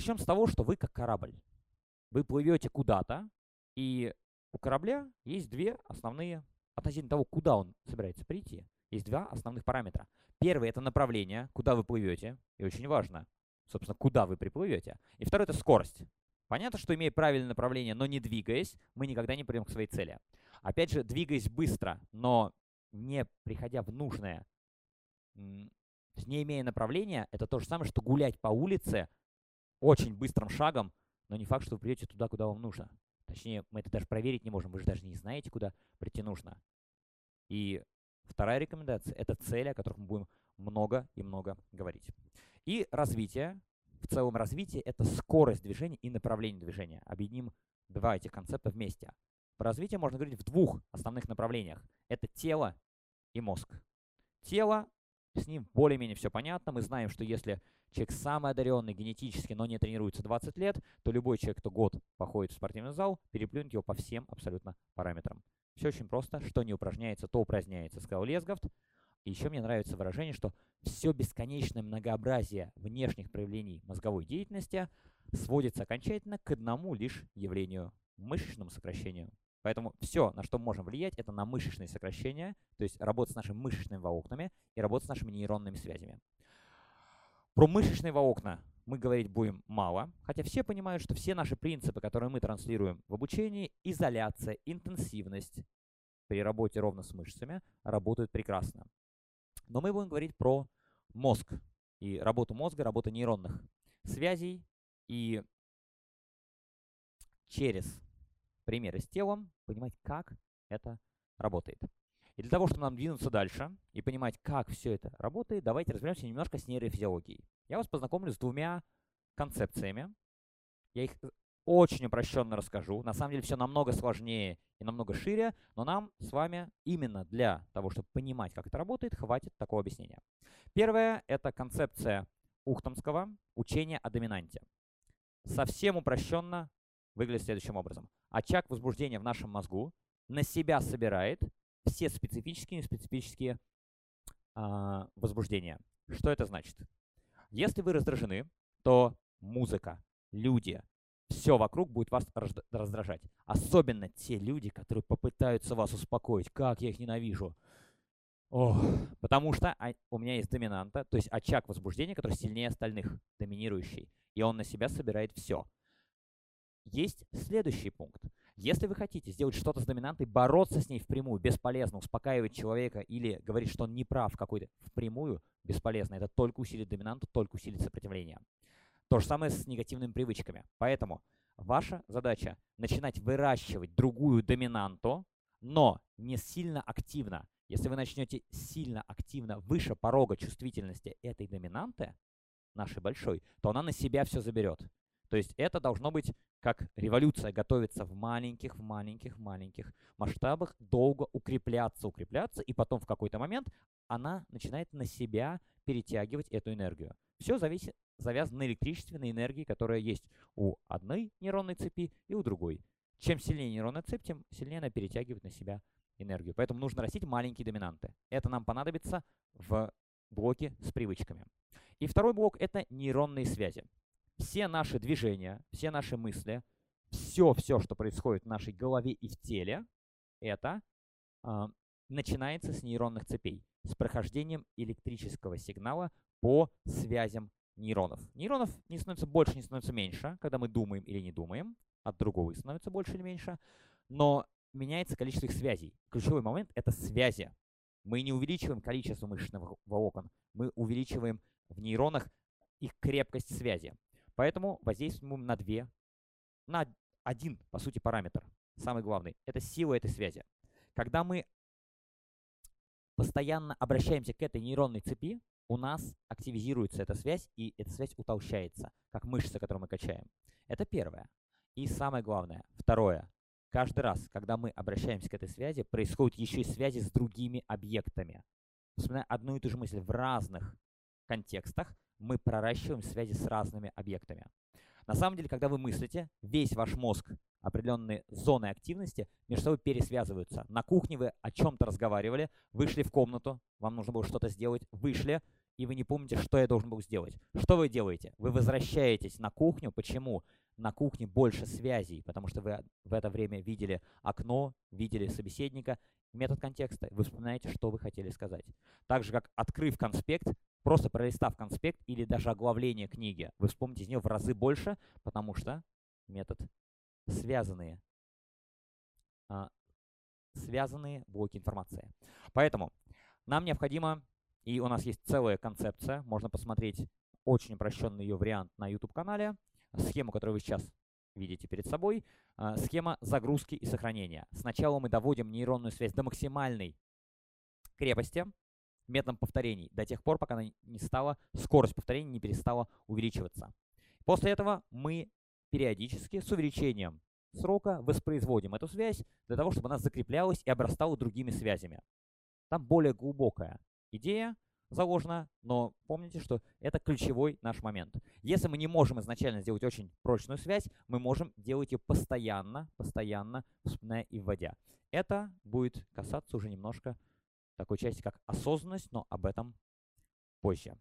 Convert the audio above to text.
Начнем с того, что вы как корабль. Вы плывете куда-то, и у корабля есть две основные, относительно того, куда он собирается прийти, есть два основных параметра. Первый – это направление, куда вы плывете, и очень важно, собственно, куда вы приплывете. И второй – это скорость. Понятно, что имея правильное направление, но не двигаясь, мы никогда не придем к своей цели. Опять же, двигаясь быстро, но не приходя в нужное, не имея направления, это то же самое, что гулять по улице очень быстрым шагом, но не факт, что вы придете туда, куда вам нужно. Точнее, мы это даже проверить не можем, вы же даже не знаете, куда прийти нужно. И вторая рекомендация – это цели, о которых мы будем много и много говорить. И развитие. В целом развитие – это скорость движения и направление движения. Объединим два этих концепта вместе. Про развитие можно говорить в двух основных направлениях. Это тело и мозг. Тело, с ним более-менее все понятно. Мы знаем, что если человек самый одаренный генетически, но не тренируется 20 лет, то любой человек, кто год походит в спортивный зал, переплюнет его по всем абсолютно параметрам. Все очень просто. Что не упражняется, то упраздняется, сказал Лесгафт. И еще мне нравится выражение, что все бесконечное многообразие внешних проявлений мозговой деятельности сводится окончательно к одному лишь явлению – мышечному сокращению. Поэтому все, на что мы можем влиять, это на мышечные сокращения, то есть работать с нашими мышечными волокнами и работать с нашими нейронными связями. Про мышечные волокна мы говорить будем мало, хотя все понимают, что все наши принципы, которые мы транслируем в обучении, изоляция, интенсивность при работе ровно с мышцами, работают прекрасно. Но мы будем говорить про мозг и работу мозга, работу нейронных связей и через примеры с телом, понимать, как это работает. И для того, чтобы нам двинуться дальше и понимать, как все это работает, давайте разберемся немножко с нейрофизиологией. Я вас познакомлю с двумя концепциями. Я их очень упрощенно расскажу. На самом деле все намного сложнее и намного шире, но нам с вами именно для того, чтобы понимать, как это работает, хватит такого объяснения. Первое – это концепция Ухтомского учения о доминанте. Совсем упрощенно выглядит следующим образом. Очаг возбуждения в нашем мозгу на себя собирает все специфические и неспецифические э, возбуждения. Что это значит? Если вы раздражены, то музыка, люди, все вокруг будет вас раздражать. Особенно те люди, которые попытаются вас успокоить. Как я их ненавижу. Ох, потому что у меня есть доминанта, то есть очаг возбуждения, который сильнее остальных, доминирующий. И он на себя собирает все. Есть следующий пункт. Если вы хотите сделать что-то с доминантой, бороться с ней впрямую бесполезно, успокаивать человека или говорить, что он не прав какой-то впрямую, бесполезно. Это только усилит доминанту, только усилит сопротивление. То же самое с негативными привычками. Поэтому ваша задача начинать выращивать другую доминанту, но не сильно активно. Если вы начнете сильно активно выше порога чувствительности этой доминанты, нашей большой, то она на себя все заберет. То есть это должно быть как революция готовится в маленьких, в маленьких, в маленьких масштабах, долго укрепляться, укрепляться, и потом в какой-то момент она начинает на себя перетягивать эту энергию. Все зависит, завязано на электричественной энергии, которая есть у одной нейронной цепи и у другой. Чем сильнее нейронная цепь, тем сильнее она перетягивает на себя энергию. Поэтому нужно растить маленькие доминанты. Это нам понадобится в блоке с привычками. И второй блок – это нейронные связи все наши движения, все наши мысли, все-все, что происходит в нашей голове и в теле, это э, начинается с нейронных цепей, с прохождением электрического сигнала по связям нейронов. Нейронов не становится больше, не становится меньше, когда мы думаем или не думаем, от другого становится больше или меньше, но меняется количество их связей. Ключевой момент — это связи. Мы не увеличиваем количество мышечных волокон, мы увеличиваем в нейронах их крепкость связи. Поэтому воздействуем на две, на один, по сути, параметр. Самый главный – это сила этой связи. Когда мы постоянно обращаемся к этой нейронной цепи, у нас активизируется эта связь, и эта связь утолщается, как мышца, которую мы качаем. Это первое. И самое главное, второе. Каждый раз, когда мы обращаемся к этой связи, происходят еще и связи с другими объектами. Вспоминая одну и ту же мысль в разных контекстах, мы проращиваем связи с разными объектами. На самом деле, когда вы мыслите, весь ваш мозг, определенные зоны активности между собой пересвязываются. На кухне вы о чем-то разговаривали, вышли в комнату, вам нужно было что-то сделать, вышли, и вы не помните, что я должен был сделать. Что вы делаете? Вы возвращаетесь на кухню. Почему? На кухне больше связей, потому что вы в это время видели окно, видели собеседника, метод контекста. Вы вспоминаете, что вы хотели сказать. Так же, как открыв конспект, просто пролистав конспект или даже оглавление книги, вы вспомните из нее в разы больше, потому что метод связанные, а, связанные блоки информации. Поэтому нам необходимо и у нас есть целая концепция. Можно посмотреть очень упрощенный ее вариант на YouTube-канале. Схему, которую вы сейчас видите перед собой. А, схема загрузки и сохранения. Сначала мы доводим нейронную связь до максимальной крепости методом повторений до тех пор, пока она не стала, скорость повторений не перестала увеличиваться. После этого мы периодически с увеличением срока воспроизводим эту связь для того, чтобы она закреплялась и обрастала другими связями. Там более глубокая идея заложена, но помните, что это ключевой наш момент. Если мы не можем изначально сделать очень прочную связь, мы можем делать ее постоянно, постоянно вспоминая и вводя. Это будет касаться уже немножко такой части, как осознанность, но об этом позже.